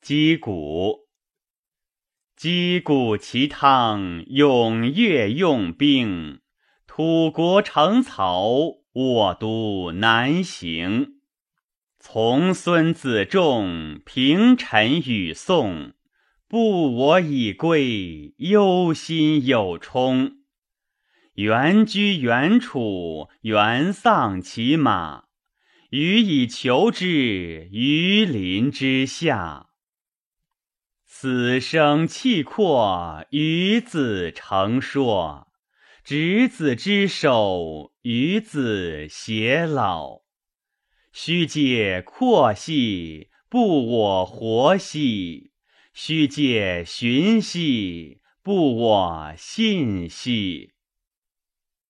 击鼓。击鼓其汤，踊跃用兵。土国城曹，我都南行。从孙子仲，平陈与宋。不我以归，忧心有冲。原居原处，原丧其马。予以求之，于林之下。此生契阔，与子成说。执子之手，与子偕老。须借阔兮，不我活兮；须借寻兮，不我信兮。